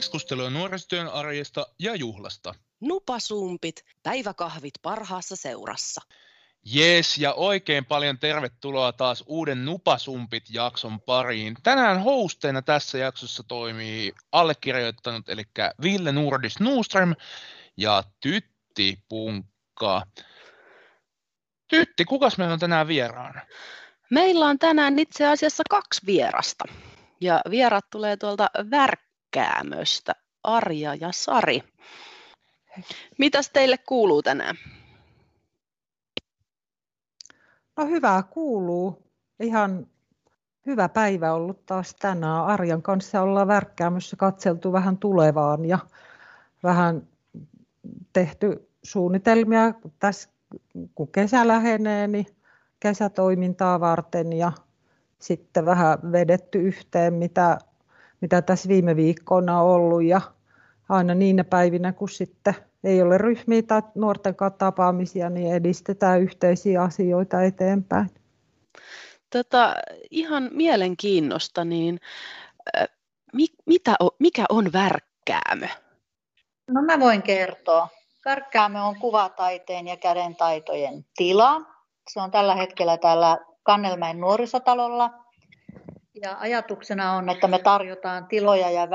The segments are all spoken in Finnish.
Keskustelua nuorisotyön arjesta ja juhlasta. Nupasumpit, päiväkahvit parhaassa seurassa. Jees, ja oikein paljon tervetuloa taas uuden Nupasumpit-jakson pariin. Tänään hosteina tässä jaksossa toimii allekirjoittanut, eli Ville Nurdis Nuström ja Tytti Punkka. Tytti, kukas meillä on tänään vieraana? Meillä on tänään itse asiassa kaksi vierasta. Ja vierat tulee tuolta Värkkäämöstä, Arja ja Sari. Mitäs teille kuuluu tänään? No hyvää kuuluu. Ihan hyvä päivä ollut taas tänään. Arjan kanssa ollaan Värkkäämössä katseltu vähän tulevaan ja vähän tehty suunnitelmia tässä kun kesä lähenee, niin kesätoimintaa varten ja sitten vähän vedetty yhteen, mitä, mitä tässä viime viikkoina on ollut ja aina niinä päivinä, kun sitten ei ole ryhmiä tai nuorten kanssa tapaamisia, niin edistetään yhteisiä asioita eteenpäin. Tota, ihan mielenkiinnosta, niin äh, mi, mitä on, mikä on värkkäämö? No mä voin kertoa. Värkkäämö on kuvataiteen ja kädentaitojen tila. Se on tällä hetkellä täällä Kannelmäen nuorisotalolla. Ja ajatuksena on, että me tarjotaan tiloja ja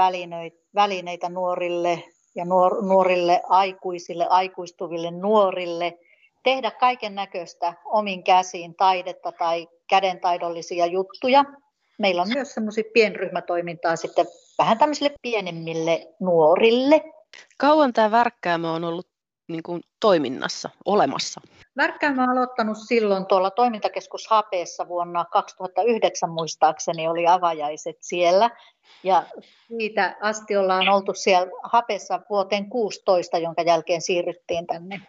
välineitä nuorille ja nuorille aikuisille, aikuistuville nuorille tehdä kaiken näköistä omin käsiin taidetta tai kädentaidollisia juttuja. Meillä on myös semmoisia pienryhmätoimintaa sitten vähän tämmöisille pienemmille nuorille. Kauan tämä värkkäämö on ollut niin kuin toiminnassa, olemassa? Värkkäämö on aloittanut silloin tuolla toimintakeskus Hapeessa vuonna 2009 muistaakseni oli avajaiset siellä. Ja siitä asti ollaan oltu siellä Hapeessa vuoteen 16, jonka jälkeen siirryttiin tänne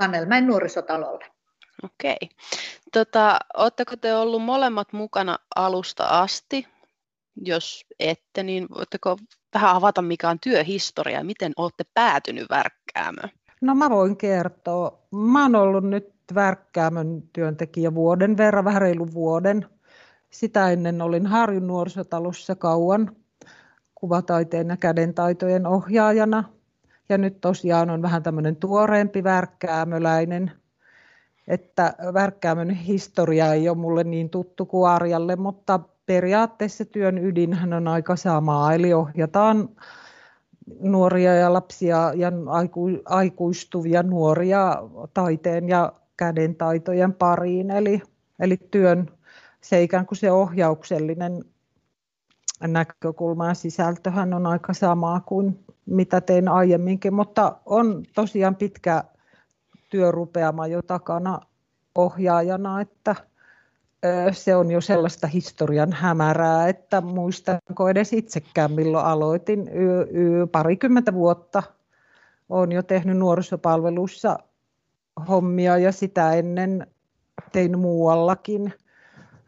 Annelmäen nuorisotalolle. Okei. Tota, Oletteko te ollut molemmat mukana alusta asti? Jos ette, niin voitteko vähän avata, mikä on työhistoria ja miten olette päätynyt värkkäämään? No mä voin kertoa. Mä oon ollut nyt Värkkäämön työntekijä vuoden verran, vähän reilu vuoden. Sitä ennen olin Harjun nuorisotalossa kauan kuvataiteen ja kädentaitojen ohjaajana. Ja nyt tosiaan on vähän tämmöinen tuoreempi värkkäämöläinen, että värkkäämön historia ei ole mulle niin tuttu kuin Arjalle, mutta periaatteessa työn ydinhän on aika sama, eli ohjataan nuoria ja lapsia ja aikuistuvia nuoria taiteen ja kädentaitojen pariin. Eli, eli työn se ikään kuin se ohjauksellinen näkökulma ja sisältöhän on aika samaa kuin mitä tein aiemminkin, mutta on tosiaan pitkä työrupeama jo takana ohjaajana, että se on jo sellaista historian hämärää, että muistanko edes itsekään milloin aloitin. Parikymmentä vuotta olen jo tehnyt nuorisopalveluissa hommia ja sitä ennen tein muuallakin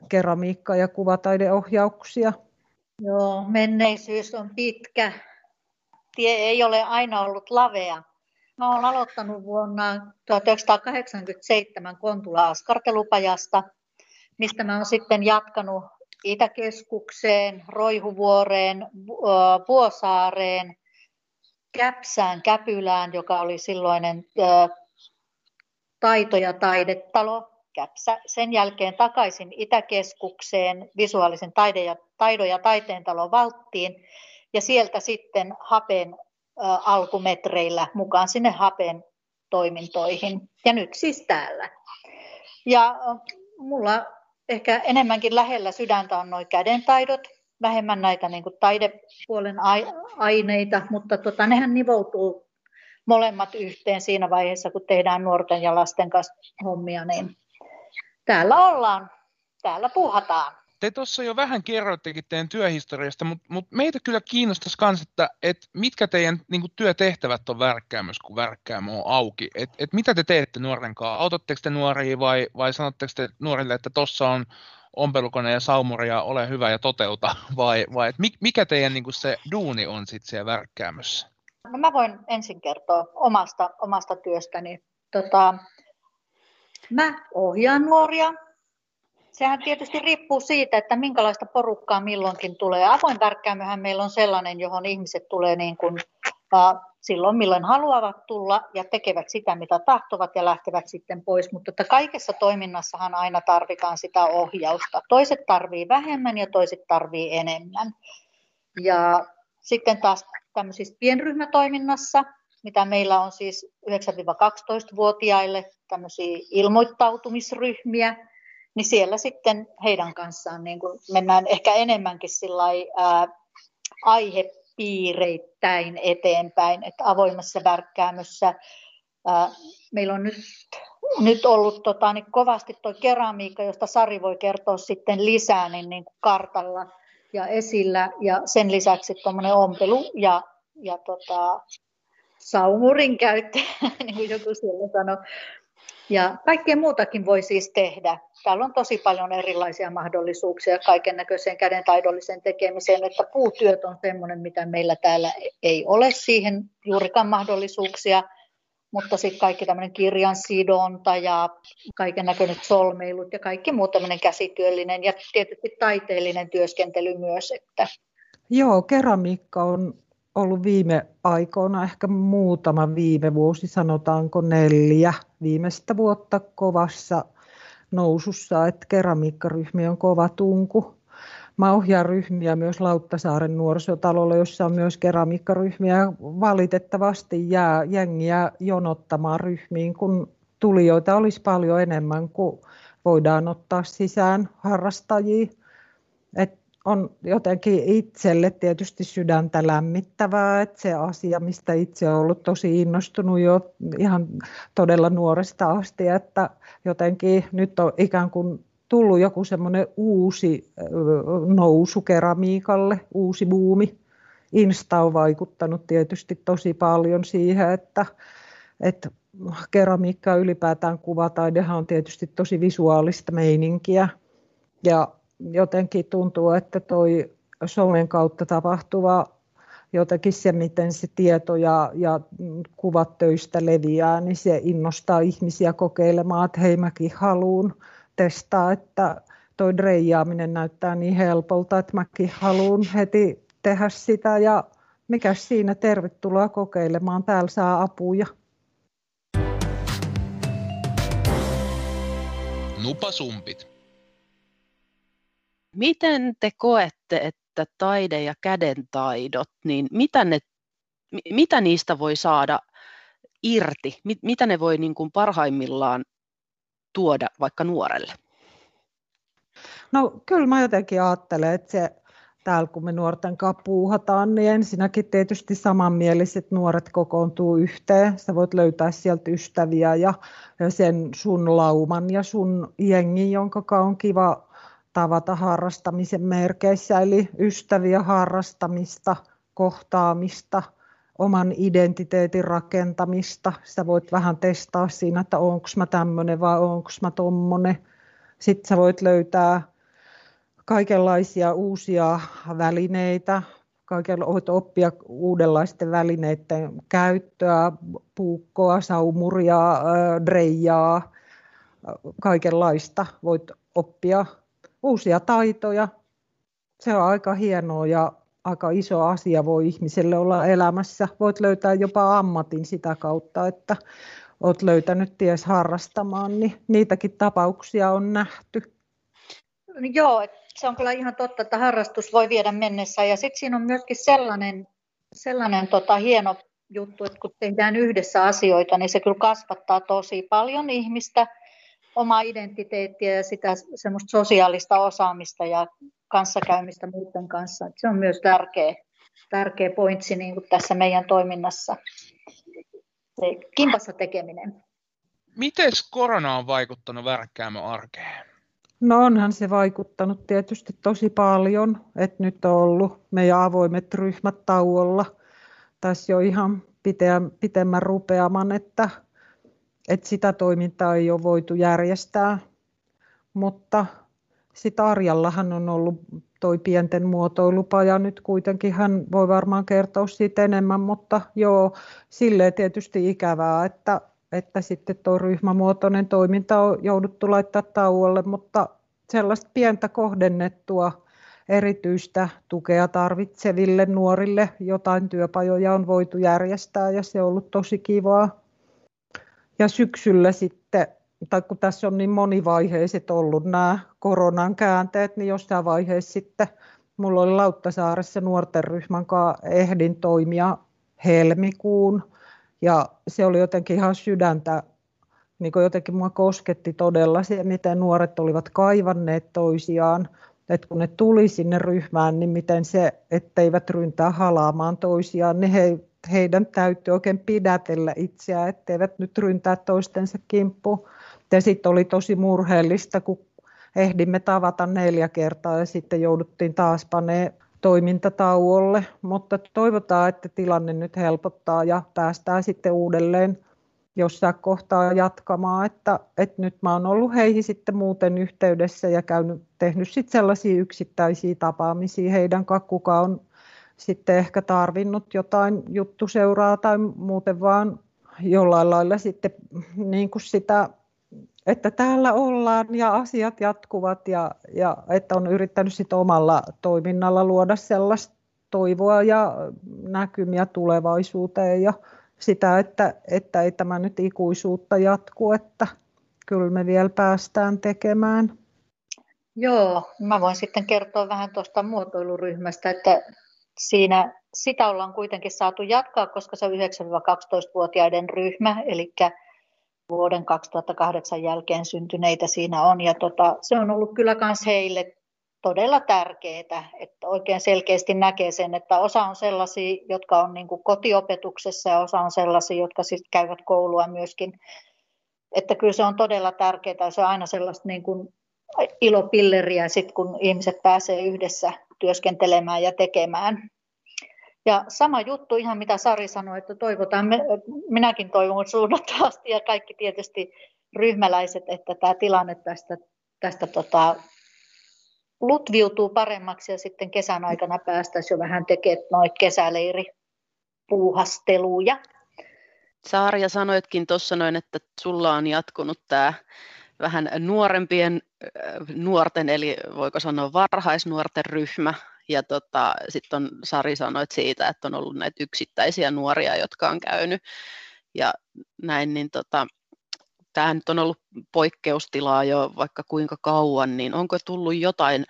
keramiikka- ja kuvataideohjauksia. Joo, menneisyys on pitkä. Tie ei ole aina ollut lavea. Mä olen aloittanut vuonna 1987 Kontula askartelupajasta – mistä mä oon sitten jatkanut Itäkeskukseen, Roihuvuoreen, Vuosaareen, Käpsään, Käpylään, joka oli silloinen taito- ja taidetalo, Käpsä. Sen jälkeen takaisin Itäkeskukseen, visuaalisen taide- ja, taidon ja taiteen talo Valttiin, ja sieltä sitten Hapen alkumetreillä mukaan sinne Hapen toimintoihin. Ja nyt siis täällä. Ja mulla ehkä enemmänkin lähellä sydäntä on noin kädentaidot, vähemmän näitä niin kuin taidepuolen aineita, mutta tota, nehän nivoutuu molemmat yhteen siinä vaiheessa, kun tehdään nuorten ja lasten kanssa hommia, niin täällä ollaan, täällä puhataan. Te tuossa jo vähän kerroittekin teidän työhistoriasta, mutta, mutta meitä kyllä kiinnostaisi myös, että, että mitkä teidän niin kuin, työtehtävät on värkkäämössä, kun värkkäämö on auki. Et, et mitä te teette nuoren kanssa? Autatteko te nuoria vai, vai sanotteko te nuorille, että tuossa on ompelukone ja saumuri ja ole hyvä ja toteuta? Vai, vai et mikä teidän niin kuin, se duuni on sitten siellä värkkäämössä? No mä voin ensin kertoa omasta, omasta työstäni. Tota, mä ohjaan nuoria sehän tietysti riippuu siitä, että minkälaista porukkaa milloinkin tulee. Avoin värkkäämöhän meillä on sellainen, johon ihmiset tulee niin kuin, äh, silloin milloin haluavat tulla ja tekevät sitä, mitä tahtovat ja lähtevät sitten pois. Mutta että kaikessa toiminnassahan aina tarvitaan sitä ohjausta. Toiset tarvii vähemmän ja toiset tarvii enemmän. Ja sitten taas tämmöisissä pienryhmätoiminnassa, mitä meillä on siis 9-12-vuotiaille tämmöisiä ilmoittautumisryhmiä, niin siellä sitten heidän kanssaan niin kuin mennään ehkä enemmänkin sillai, ää, aihepiireittäin eteenpäin, että avoimessa värkkäämössä ää, meillä on nyt, nyt ollut tota, niin kovasti tuo keramiikka, josta Sari voi kertoa sitten lisää niin, niin kuin kartalla ja esillä ja sen lisäksi tuommoinen ompelu ja, ja tota, saumurin käyttö, niin kuin joku siellä sanoi. Ja kaikkea muutakin voi siis tehdä. Täällä on tosi paljon erilaisia mahdollisuuksia kaiken näköiseen käden taidolliseen tekemiseen, että puutyöt on sellainen, mitä meillä täällä ei ole siihen juurikaan mahdollisuuksia, mutta sitten kaikki tämmöinen kirjan sidonta ja kaiken näköiset solmeilut ja kaikki muu tämmöinen käsityöllinen ja tietysti taiteellinen työskentely myös. Että... Joo, keramiikka on ollut viime aikoina, ehkä muutama viime vuosi, sanotaanko neljä viimeistä vuotta kovassa nousussa, että keramiikkaryhmi on kova tunku. Mä ohjaan ryhmiä myös Lauttasaaren nuorisotalolla, jossa on myös keramiikkaryhmiä. Valitettavasti jää jengiä jonottamaan ryhmiin, kun tulijoita olisi paljon enemmän kuin voidaan ottaa sisään harrastajia. On jotenkin itselle tietysti sydäntä lämmittävää, että se asia, mistä itse olen ollut tosi innostunut jo ihan todella nuoresta asti, että jotenkin nyt on ikään kuin tullut joku semmoinen uusi nousu keramiikalle, uusi buumi. Insta on vaikuttanut tietysti tosi paljon siihen, että, että keramiikka ylipäätään kuvataidehan on tietysti tosi visuaalista meininkiä. Ja jotenkin tuntuu, että toi somen kautta tapahtuva jotenkin se, miten se tieto ja, ja kuvat töistä leviää, niin se innostaa ihmisiä kokeilemaan, että hei mäkin haluan testaa, että toi dreijaaminen näyttää niin helpolta, että mäkin haluan heti tehdä sitä ja mikä siinä, tervetuloa kokeilemaan, täällä saa apuja. Nupasumpit. Miten te koette, että taide ja kädentaidot, niin mitä, ne, mitä niistä voi saada irti? Mitä ne voi niin kuin parhaimmillaan tuoda vaikka nuorelle? No kyllä mä jotenkin ajattelen, että se täällä kun me nuorten kanssa puuhataan, niin ensinnäkin tietysti samanmieliset nuoret kokoontuu yhteen. Sä voit löytää sieltä ystäviä ja, sen sun lauman ja sun jengi, jonka on kiva tavata harrastamisen merkeissä, eli ystäviä harrastamista, kohtaamista, oman identiteetin rakentamista. Sä voit vähän testaa siinä, että onko mä tämmöinen vai onko mä tommonen. Sitten sä voit löytää kaikenlaisia uusia välineitä, kaikella voit oppia uudenlaisten välineiden käyttöä, puukkoa, saumuria, dreijaa, kaikenlaista voit oppia uusia taitoja. Se on aika hienoa ja aika iso asia voi ihmiselle olla elämässä. Voit löytää jopa ammatin sitä kautta, että olet löytänyt ties harrastamaan, niin niitäkin tapauksia on nähty. Joo, se on kyllä ihan totta, että harrastus voi viedä mennessä. Ja sitten siinä on myöskin sellainen, sellainen tota, hieno juttu, että kun tehdään yhdessä asioita, niin se kyllä kasvattaa tosi paljon ihmistä – omaa identiteettiä ja sitä semmoista sosiaalista osaamista ja kanssakäymistä muiden kanssa. Se on myös tärkeä, tärkeä pointsi niin kuin tässä meidän toiminnassa, se kimpassa tekeminen. Miten korona on vaikuttanut värkkäämön arkeen? No onhan se vaikuttanut tietysti tosi paljon, että nyt on ollut meidän avoimet ryhmät tauolla. Tässä jo ihan pitemmän rupeaman, että että sitä toimintaa ei ole voitu järjestää, mutta sitten Arjallahan on ollut toi pienten muotoilupaja nyt kuitenkin, hän voi varmaan kertoa siitä enemmän, mutta joo, silleen tietysti ikävää, että, että sitten tuo ryhmämuotoinen toiminta on jouduttu laittaa tauolle, mutta sellaista pientä kohdennettua erityistä tukea tarvitseville nuorille. Jotain työpajoja on voitu järjestää ja se on ollut tosi kivaa. Ja syksyllä sitten, tai kun tässä on niin monivaiheiset ollut nämä koronan käänteet, niin jossain vaiheessa sitten mulla oli Lauttasaaressa nuorten ryhmän kanssa ehdin toimia helmikuun. Ja se oli jotenkin ihan sydäntä, niin kuin jotenkin mua kosketti todella se, miten nuoret olivat kaivanneet toisiaan että kun ne tuli sinne ryhmään, niin miten se, etteivät ryntää halaamaan toisiaan, niin he, heidän täytyy oikein pidätellä itseään, etteivät nyt ryntää toistensa kimppuun. Ja sitten oli tosi murheellista, kun ehdimme tavata neljä kertaa ja sitten jouduttiin taas panee toimintatauolle, mutta toivotaan, että tilanne nyt helpottaa ja päästään sitten uudelleen jossain kohtaa jatkamaan, että, että nyt mä oon ollut heihin sitten muuten yhteydessä ja käynyt, tehnyt sitten sellaisia yksittäisiä tapaamisia heidän kanssa, kuka on sitten ehkä tarvinnut jotain juttuseuraa tai muuten vaan jollain lailla sitten niin kuin sitä, että täällä ollaan ja asiat jatkuvat ja, ja että on yrittänyt sitten omalla toiminnalla luoda sellaista toivoa ja näkymiä tulevaisuuteen ja sitä, että, että ei tämä nyt ikuisuutta jatku, että kyllä me vielä päästään tekemään. Joo, mä voin sitten kertoa vähän tuosta muotoiluryhmästä, että siinä sitä ollaan kuitenkin saatu jatkaa, koska se on 9-12-vuotiaiden ryhmä, eli vuoden 2008 jälkeen syntyneitä siinä on. Ja tota, se on ollut kyllä myös heille todella tärkeää, että oikein selkeästi näkee sen, että osa on sellaisia, jotka on niin kuin kotiopetuksessa ja osa on sellaisia, jotka sitten käyvät koulua myöskin. Että kyllä se on todella tärkeää, se on aina sellaista niin kuin ilopilleriä, sit kun ihmiset pääsee yhdessä työskentelemään ja tekemään. Ja sama juttu ihan mitä Sari sanoi, että toivotaan, minäkin toivon suunnattomasti ja kaikki tietysti ryhmäläiset, että tämä tilanne tästä, tästä tota, lutviutuu paremmaksi ja sitten kesän aikana päästäisiin jo vähän tekemään noita kesäleiripuuhasteluja. Saaria sanoitkin tuossa noin, että sulla on jatkunut tämä vähän nuorempien nuorten, eli voiko sanoa varhaisnuorten ryhmä. Ja tota, sitten Sari sanoit siitä, että on ollut näitä yksittäisiä nuoria, jotka on käynyt. Ja näin, niin tota, tämä nyt on ollut poikkeustilaa jo vaikka kuinka kauan, niin onko tullut jotain,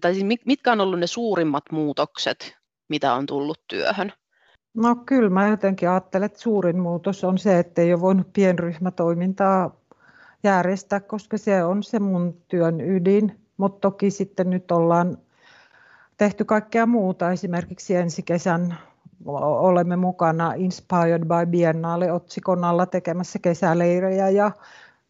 tai siis mitkä on ollut ne suurimmat muutokset, mitä on tullut työhön? No kyllä mä jotenkin ajattelen, että suurin muutos on se, että ei ole voinut pienryhmätoimintaa järjestää, koska se on se mun työn ydin. Mutta toki sitten nyt ollaan tehty kaikkea muuta. Esimerkiksi ensi kesän olemme mukana Inspired by Biennale otsikon alla tekemässä kesäleirejä ja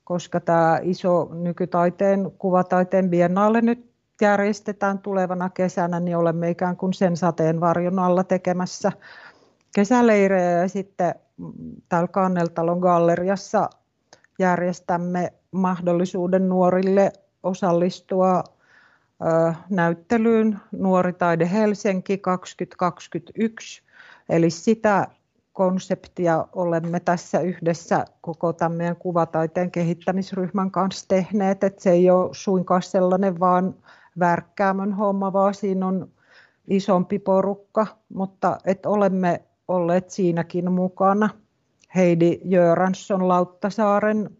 koska tämä iso nykytaiteen, kuvataiteen biennale nyt järjestetään tulevana kesänä, niin olemme ikään kuin sen sateenvarjon alla tekemässä kesäleirejä ja sitten täällä Kanneltalon galleriassa järjestämme mahdollisuuden nuorille osallistua näyttelyyn. Nuori taide Helsinki 2021 Eli sitä konseptia olemme tässä yhdessä koko tämän kuvataiteen kehittämisryhmän kanssa tehneet, että se ei ole suinkaan sellainen vaan värkkäämön homma, vaan siinä on isompi porukka, mutta että olemme olleet siinäkin mukana. Heidi Jöransson Lauttasaaren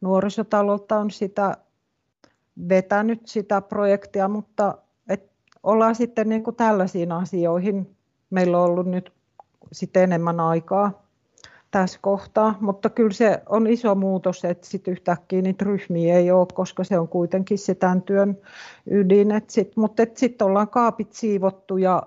nuorisotalolta on sitä vetänyt sitä projektia, mutta et ollaan sitten niin kuin tällaisiin asioihin meillä on ollut nyt sitten enemmän aikaa tässä kohtaa, mutta kyllä se on iso muutos, että sitten yhtäkkiä niitä ryhmiä ei ole, koska se on kuitenkin se tämän työn ydin. Et sit, mutta sitten ollaan kaapit siivottu ja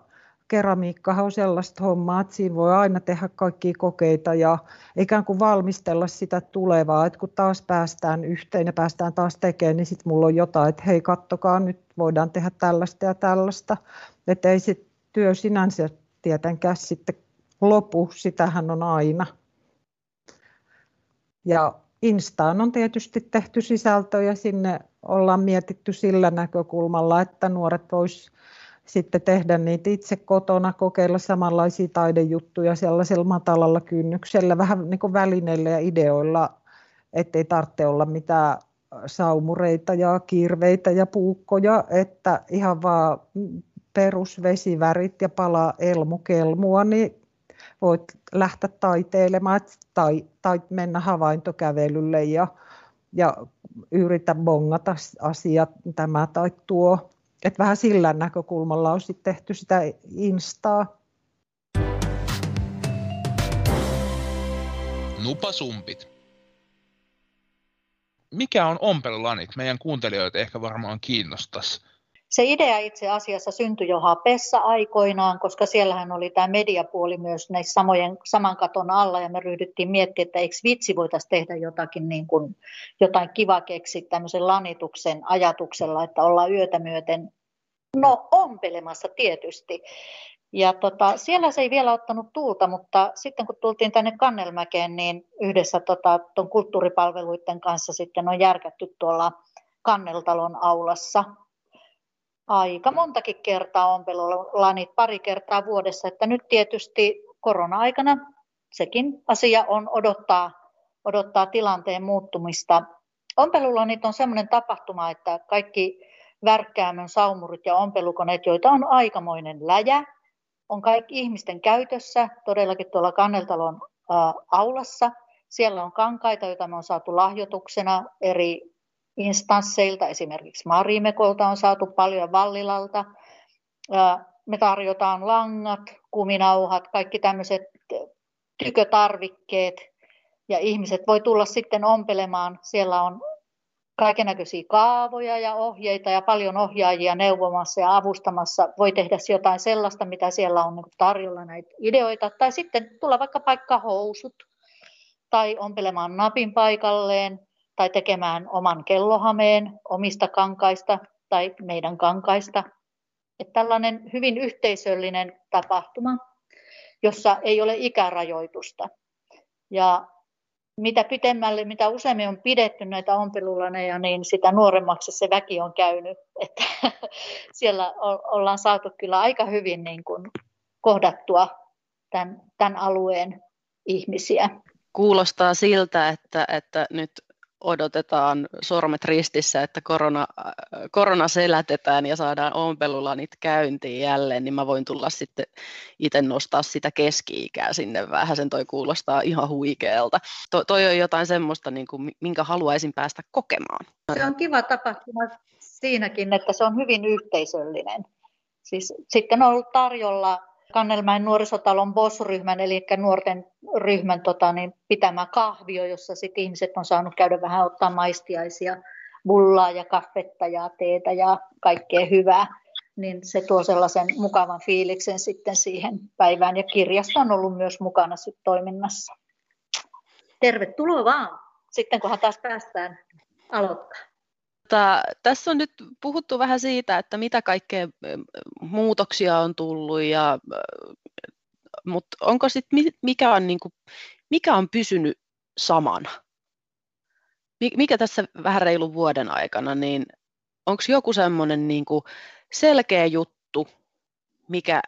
keramiikkahan on sellaista hommaa, että siinä voi aina tehdä kaikkia kokeita ja ikään kuin valmistella sitä tulevaa, että kun taas päästään yhteen ja päästään taas tekemään, niin sitten mulla on jotain, että hei kattokaa, nyt voidaan tehdä tällaista ja tällaista. Että ei se työ sinänsä tietenkään sitten lopu, sitähän on aina. Ja Instaan on tietysti tehty sisältöjä, sinne ollaan mietitty sillä näkökulmalla, että nuoret vois sitten tehdä niitä itse kotona, kokeilla samanlaisia taidejuttuja sellaisella matalalla kynnyksellä, vähän niin kuin välineillä ja ideoilla, ettei tarvitse olla mitään saumureita ja kirveitä ja puukkoja, että ihan vaan perusvesivärit ja palaa elmukelmua, niin voit lähteä taiteilemaan tai, tai mennä havaintokävelylle ja, ja yritä bongata asiat tämä tai tuo. Et vähän sillä näkökulmalla on sitten tehty sitä instaa. Nupasumpit. Mikä on ompelulanit? Meidän kuuntelijoita ehkä varmaan kiinnostaisi. Se idea itse asiassa syntyi jo Hapessa aikoinaan, koska siellähän oli tämä mediapuoli myös näissä samojen, saman katon alla ja me ryhdyttiin miettimään, että eikö vitsi voitaisiin tehdä jotakin, niin kuin, jotain kiva keksi tämmöisen lanituksen ajatuksella, että ollaan yötä myöten, no ompelemassa tietysti. Ja tota, siellä se ei vielä ottanut tuulta, mutta sitten kun tultiin tänne Kannelmäkeen, niin yhdessä tota, kulttuuripalveluiden kanssa sitten on järkätty tuolla Kanneltalon aulassa aika montakin kertaa ompelulanit, pari kertaa vuodessa, että nyt tietysti korona-aikana sekin asia on odottaa, odottaa tilanteen muuttumista. Ompelulanit on sellainen tapahtuma, että kaikki värkkäämön saumurit ja ompelukoneet, joita on aikamoinen läjä, on kaikki ihmisten käytössä, todellakin tuolla Kanneltalon ää, aulassa. Siellä on kankaita, joita me on saatu lahjoituksena eri instansseilta, esimerkiksi Marimekolta on saatu paljon Vallilalta. Me tarjotaan langat, kuminauhat, kaikki tämmöiset tykötarvikkeet ja ihmiset voi tulla sitten ompelemaan. Siellä on kaikenlaisia kaavoja ja ohjeita ja paljon ohjaajia neuvomassa ja avustamassa. Voi tehdä jotain sellaista, mitä siellä on niinku tarjolla näitä ideoita. Tai sitten tulla vaikka paikka housut tai ompelemaan napin paikalleen tai tekemään oman kellohameen omista kankaista tai meidän kankaista. Että tällainen hyvin yhteisöllinen tapahtuma, jossa ei ole ikärajoitusta. Ja mitä pitemmälle, mitä useammin on pidetty näitä ompelulaneja, niin sitä nuoremmaksi se väki on käynyt. Että siellä ollaan saatu kyllä aika hyvin niin kuin kohdattua tämän, tämän alueen ihmisiä. Kuulostaa siltä, että, että nyt odotetaan sormet ristissä, että korona, korona selätetään ja saadaan ompelulanit käyntiin jälleen, niin mä voin tulla sitten itse nostaa sitä keski-ikää sinne vähän, sen toi kuulostaa ihan huikealta. To, toi on jotain semmoista, niin kuin, minkä haluaisin päästä kokemaan. Se on kiva tapahtuma siinäkin, että se on hyvin yhteisöllinen. Siis, sitten on ollut tarjolla Kannelmäen nuorisotalon BOS-ryhmän, eli nuorten ryhmän tota, niin, pitämä kahvio, jossa sit ihmiset on saanut käydä vähän ottaa maistiaisia, bullaa ja kaffetta ja teetä ja kaikkea hyvää. Niin se tuo sellaisen mukavan fiiliksen sitten siihen päivään. Ja kirjasto on ollut myös mukana sit toiminnassa. Tervetuloa vaan, sitten kunhan taas päästään aloittaa. Tota, tässä on nyt puhuttu vähän siitä, että mitä kaikkea muutoksia on tullut, ja, mutta onko sitten mikä on, niin kuin, mikä on pysynyt samana? Mikä tässä vähän reilun vuoden aikana, niin onko joku semmoinen niin selkeä juttu, mikä,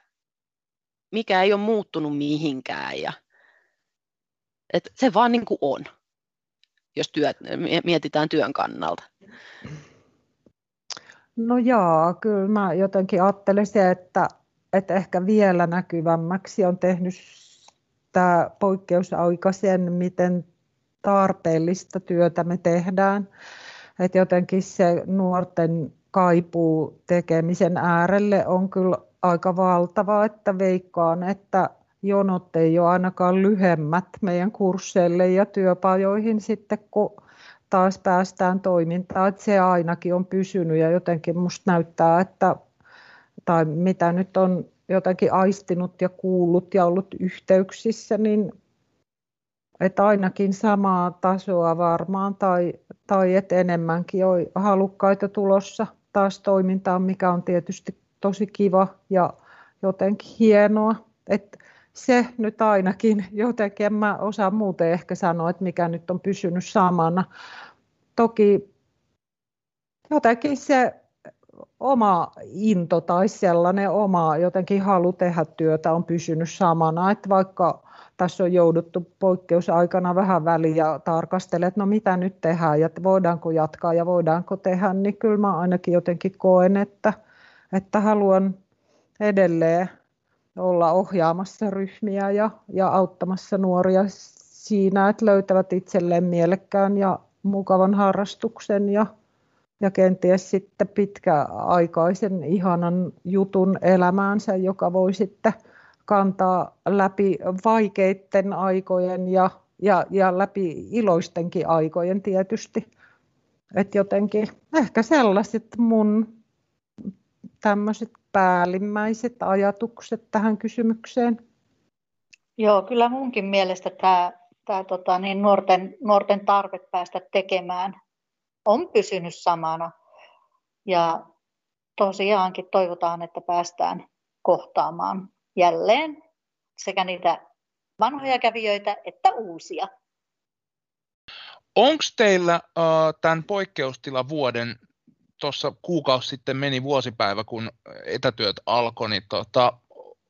mikä ei ole muuttunut mihinkään ja et se vaan niin kuin on, jos työt, mietitään työn kannalta. No joo, kyllä mä jotenkin ajattelisin, että, että ehkä vielä näkyvämmäksi on tehnyt tämä poikkeusaika sen, miten tarpeellista työtä me tehdään. Että jotenkin se nuorten kaipuu tekemisen äärelle on kyllä aika valtava, että veikkaan, että jonot ei ole ainakaan lyhemmät meidän kursseille ja työpajoihin sitten, kun taas päästään toimintaan, että se ainakin on pysynyt ja jotenkin musta näyttää, että tai mitä nyt on jotenkin aistinut ja kuullut ja ollut yhteyksissä, niin että ainakin samaa tasoa varmaan tai, tai että enemmänkin on halukkaita tulossa taas toimintaan, mikä on tietysti tosi kiva ja jotenkin hienoa. Että se nyt ainakin jotenkin, en mä osaa muuten ehkä sanoa, että mikä nyt on pysynyt samana. Toki jotenkin se oma into tai sellainen oma jotenkin halu tehdä työtä on pysynyt samana, että vaikka tässä on jouduttu poikkeusaikana vähän väliä tarkastelemaan, että no mitä nyt tehdään ja voidaanko jatkaa ja voidaanko tehdä, niin kyllä mä ainakin jotenkin koen, että, että haluan edelleen olla ohjaamassa ryhmiä ja, ja auttamassa nuoria siinä, että löytävät itselleen mielekkään ja mukavan harrastuksen ja, ja kenties sitten pitkäaikaisen ihanan jutun elämäänsä, joka voi sitten kantaa läpi vaikeiden aikojen ja, ja, ja läpi iloistenkin aikojen tietysti. Että jotenkin ehkä sellaiset mun tämmöiset päällimmäiset ajatukset tähän kysymykseen. Joo, kyllä munkin mielestä tämä, tämä tota, niin nuorten, nuorten tarve päästä tekemään on pysynyt samana. Ja tosiaankin toivotaan, että päästään kohtaamaan jälleen sekä niitä vanhoja kävijöitä että uusia. Onko teillä uh, tämän poikkeustilan vuoden, tuossa kuukausi sitten meni vuosipäivä, kun etätyöt alkoi, niin tota,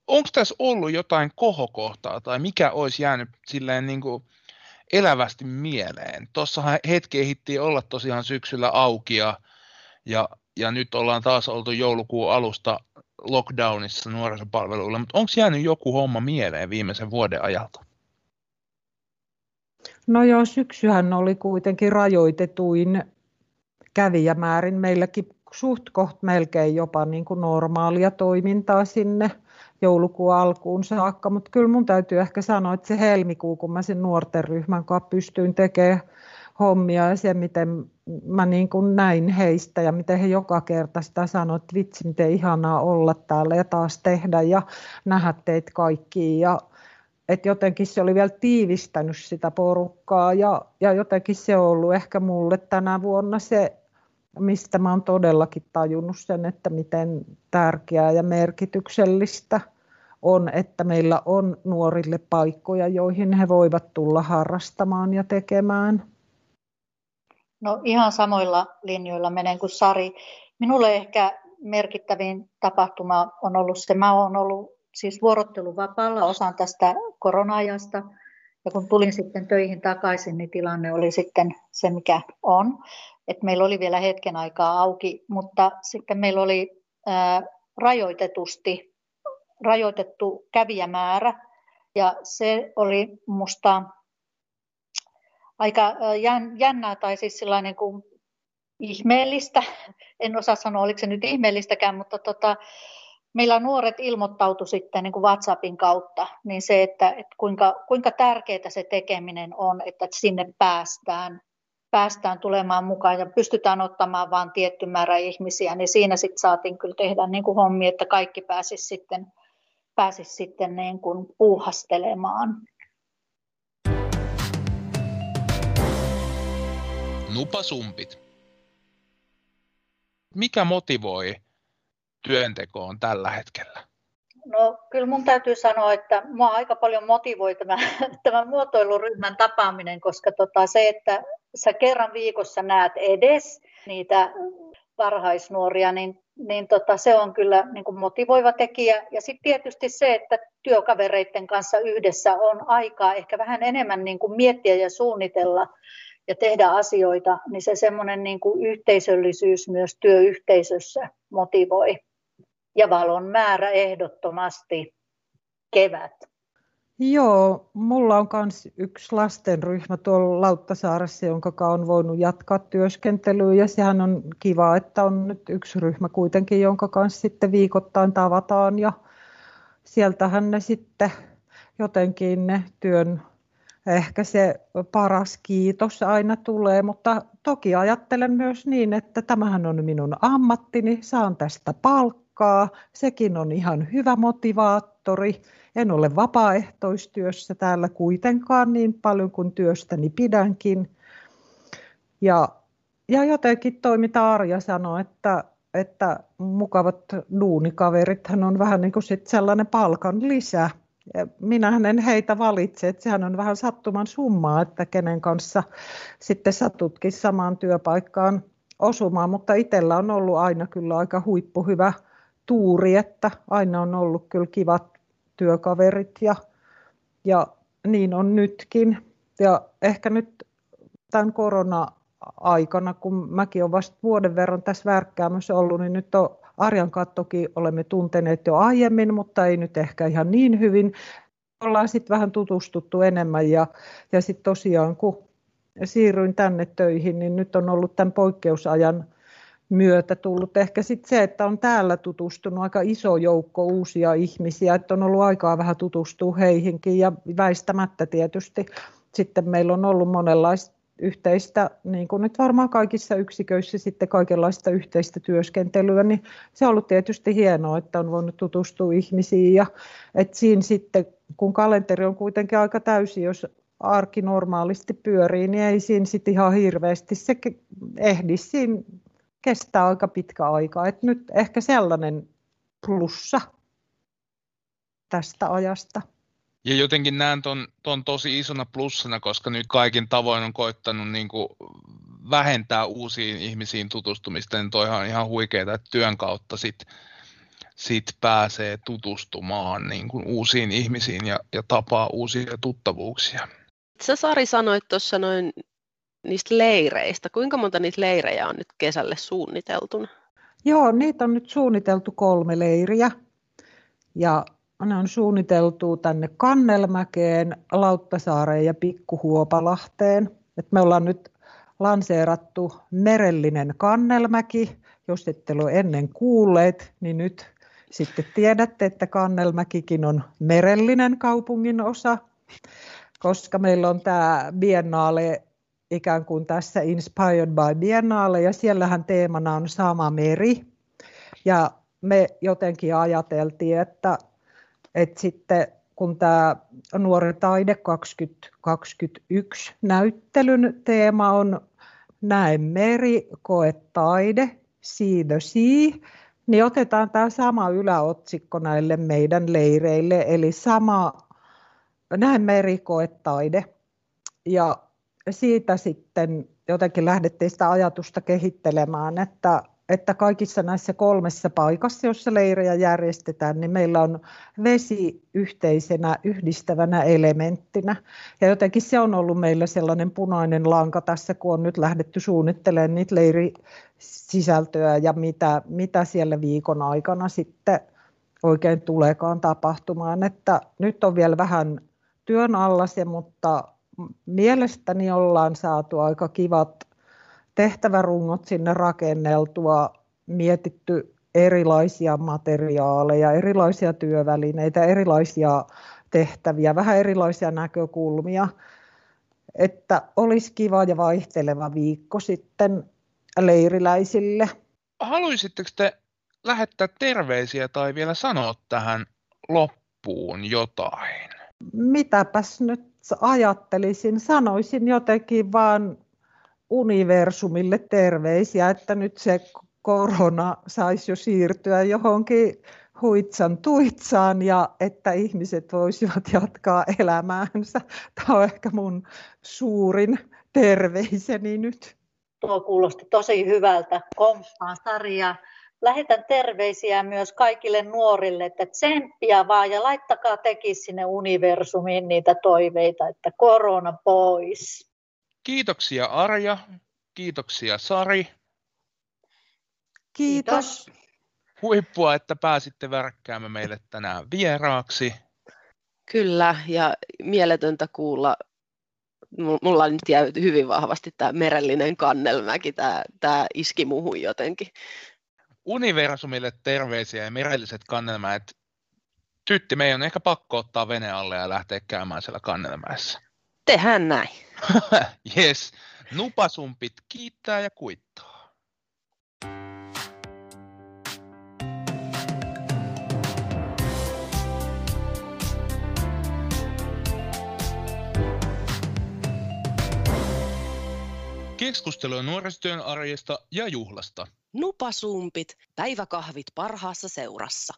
onko tässä ollut jotain kohokohtaa tai mikä olisi jäänyt silleen niin kuin elävästi mieleen? Tuossahan hetki ehitti olla tosiaan syksyllä auki ja, ja, ja nyt ollaan taas oltu joulukuun alusta lockdownissa nuorisopalveluilla, mutta onko jäänyt joku homma mieleen viimeisen vuoden ajalta? No joo, syksyhän oli kuitenkin rajoitetuin kävijämäärin. Meilläkin suht koht melkein jopa niin kuin normaalia toimintaa sinne joulukuun alkuun saakka, mutta kyllä mun täytyy ehkä sanoa, että se helmikuu, kun mä sen nuorten ryhmän kanssa pystyin tekemään hommia ja se, miten mä niin kuin näin heistä ja miten he joka kerta sitä sanoivat, että vitsi, miten ihanaa olla täällä ja taas tehdä ja nähdä teitä kaikki ja että jotenkin se oli vielä tiivistänyt sitä porukkaa ja, ja jotenkin se on ollut ehkä mulle tänä vuonna se, mistä mä oon todellakin tajunnut sen, että miten tärkeää ja merkityksellistä on, että meillä on nuorille paikkoja, joihin he voivat tulla harrastamaan ja tekemään. No ihan samoilla linjoilla menen kuin Sari. Minulle ehkä merkittävin tapahtuma on ollut se, mä olen ollut siis vuorotteluvapaalla osan tästä korona-ajasta. Ja kun tulin sitten töihin takaisin, niin tilanne oli sitten se, mikä on. Et meillä oli vielä hetken aikaa auki, mutta sitten meillä oli ää, rajoitetusti rajoitettu kävijämäärä. Ja se oli musta aika jännää tai siis sellainen kuin ihmeellistä. En osaa sanoa, oliko se nyt ihmeellistäkään, mutta tota, meillä nuoret ilmoittautu sitten niin kuin WhatsAppin kautta, niin se, että, että kuinka, kuinka tärkeää se tekeminen on, että sinne päästään, päästään tulemaan mukaan ja pystytään ottamaan vain tietty määrä ihmisiä, niin siinä sitten saatiin kyllä tehdä niin kuin hommi, että kaikki pääsisi sitten, pääsisi sitten niin kuin puuhastelemaan. Nupasumpit. Mikä motivoi työntekoon tällä hetkellä? No kyllä mun täytyy sanoa, että mua aika paljon motivoi tämä, tämä muotoiluryhmän tapaaminen, koska tota se, että sä kerran viikossa näet edes niitä varhaisnuoria, niin, niin tota, se on kyllä niin kuin motivoiva tekijä. Ja sitten tietysti se, että työkavereiden kanssa yhdessä on aikaa ehkä vähän enemmän niin kuin miettiä ja suunnitella ja tehdä asioita, niin se semmoinen niin yhteisöllisyys myös työyhteisössä motivoi. Ja valon määrä ehdottomasti kevät. Joo, mulla on myös yksi lastenryhmä tuolla Lauttasaaressa, jonka on voinut jatkaa työskentelyä ja sehän on kiva, että on nyt yksi ryhmä kuitenkin, jonka kanssa sitten viikoittain tavataan ja sieltähän ne sitten jotenkin ne työn ehkä se paras kiitos aina tulee, mutta toki ajattelen myös niin, että tämähän on minun ammattini, saan tästä palkkaa, sekin on ihan hyvä motivaattori. En ole vapaaehtoistyössä täällä kuitenkaan niin paljon kuin työstäni pidänkin. Ja, ja jotenkin toi, mitä Arja sanoi, että, että mukavat duunikaverithan on vähän niin kuin sit sellainen palkan lisä minähän en heitä valitse, että sehän on vähän sattuman summaa, että kenen kanssa sitten satutkin samaan työpaikkaan osumaan, mutta itsellä on ollut aina kyllä aika huippuhyvä tuuri, että aina on ollut kyllä kivat työkaverit ja, ja niin on nytkin. Ja ehkä nyt tämän korona-aikana, kun mäkin olen vasta vuoden verran tässä värkkäämässä ollut, niin nyt on Arjan toki olemme tunteneet jo aiemmin, mutta ei nyt ehkä ihan niin hyvin. Ollaan sitten vähän tutustuttu enemmän ja, ja sitten tosiaan kun siirryin tänne töihin, niin nyt on ollut tämän poikkeusajan myötä tullut ehkä sitten se, että on täällä tutustunut aika iso joukko uusia ihmisiä, että on ollut aikaa vähän tutustua heihinkin ja väistämättä tietysti sitten meillä on ollut monenlaista yhteistä, niin kuin nyt varmaan kaikissa yksiköissä sitten kaikenlaista yhteistä työskentelyä, niin se on ollut tietysti hienoa, että on voinut tutustua ihmisiin ja että siinä sitten, kun kalenteri on kuitenkin aika täysi, jos arki normaalisti pyörii, niin ei siinä sitten ihan hirveästi se ehdi. Siinä kestää aika pitkä aika. Et nyt ehkä sellainen plussa tästä ajasta. Ja jotenkin näen ton, ton tosi isona plussana, koska nyt kaikin tavoin on koittanut niin kuin vähentää uusiin ihmisiin tutustumista, niin toihan on ihan huikeaa, että työn kautta sit, sit pääsee tutustumaan niin kuin uusiin ihmisiin ja, ja tapaa uusia tuttavuuksia. Sä Sari sanoit tuossa noin niistä leireistä. Kuinka monta niitä leirejä on nyt kesälle suunniteltuna? Joo, niitä on nyt suunniteltu kolme leiriä. Ja ne on suunniteltu tänne Kannelmäkeen, Lauttasaareen ja Pikkuhuopalahteen. Et me ollaan nyt lanseerattu merellinen Kannelmäki. Jos ette ole ennen kuulleet, niin nyt sitten tiedätte, että Kannelmäkikin on merellinen kaupungin osa, koska meillä on tämä Biennale ikään kuin tässä Inspired by Biennale, ja siellähän teemana on sama meri. Ja me jotenkin ajateltiin, että, että sitten kun tämä Nuori taide 2021 näyttelyn teema on Näe meri, koe taide, see the sea, niin otetaan tämä sama yläotsikko näille meidän leireille, eli sama Näe meri, koe taide. Ja siitä sitten jotenkin lähdettiin sitä ajatusta kehittelemään, että, että kaikissa näissä kolmessa paikassa, jossa leirejä järjestetään, niin meillä on vesi yhteisenä yhdistävänä elementtinä. Ja jotenkin se on ollut meillä sellainen punainen lanka tässä, kun on nyt lähdetty suunnittelemaan niitä leirisisältöä ja mitä, mitä siellä viikon aikana sitten oikein tuleekaan tapahtumaan. Että nyt on vielä vähän työn alla se, mutta mielestäni ollaan saatu aika kivat tehtävärungot sinne rakenneltua, mietitty erilaisia materiaaleja, erilaisia työvälineitä, erilaisia tehtäviä, vähän erilaisia näkökulmia, että olisi kiva ja vaihteleva viikko sitten leiriläisille. Haluaisitteko te lähettää terveisiä tai vielä sanoa tähän loppuun jotain? Mitäpäs nyt ajattelisin, sanoisin jotenkin vaan universumille terveisiä, että nyt se korona saisi jo siirtyä johonkin huitsan tuitsaan ja että ihmiset voisivat jatkaa elämäänsä. Tämä on ehkä mun suurin terveiseni nyt. Tuo kuulosti tosi hyvältä. Komppaan Sari lähetän terveisiä myös kaikille nuorille, että tsemppiä vaan ja laittakaa teki sinne universumiin niitä toiveita, että korona pois. Kiitoksia Arja, kiitoksia Sari. Kiitos. Huippua, että pääsitte värkkäämään meille tänään vieraaksi. Kyllä, ja mieletöntä kuulla. Mulla nyt jää hyvin vahvasti tämä merellinen kannelmäki, tämä, tämä iski muuhun jotenkin universumille terveisiä ja merelliset kannelmäet. Tytti, meidän on ehkä pakko ottaa vene alle ja lähteä käymään siellä kannelmäessä. Tehän näin. yes. Nupasumpit kiittää ja kuittaa. Keskustelua nuorisotyön arjesta ja juhlasta. Nupasumpit, päiväkahvit parhaassa seurassa.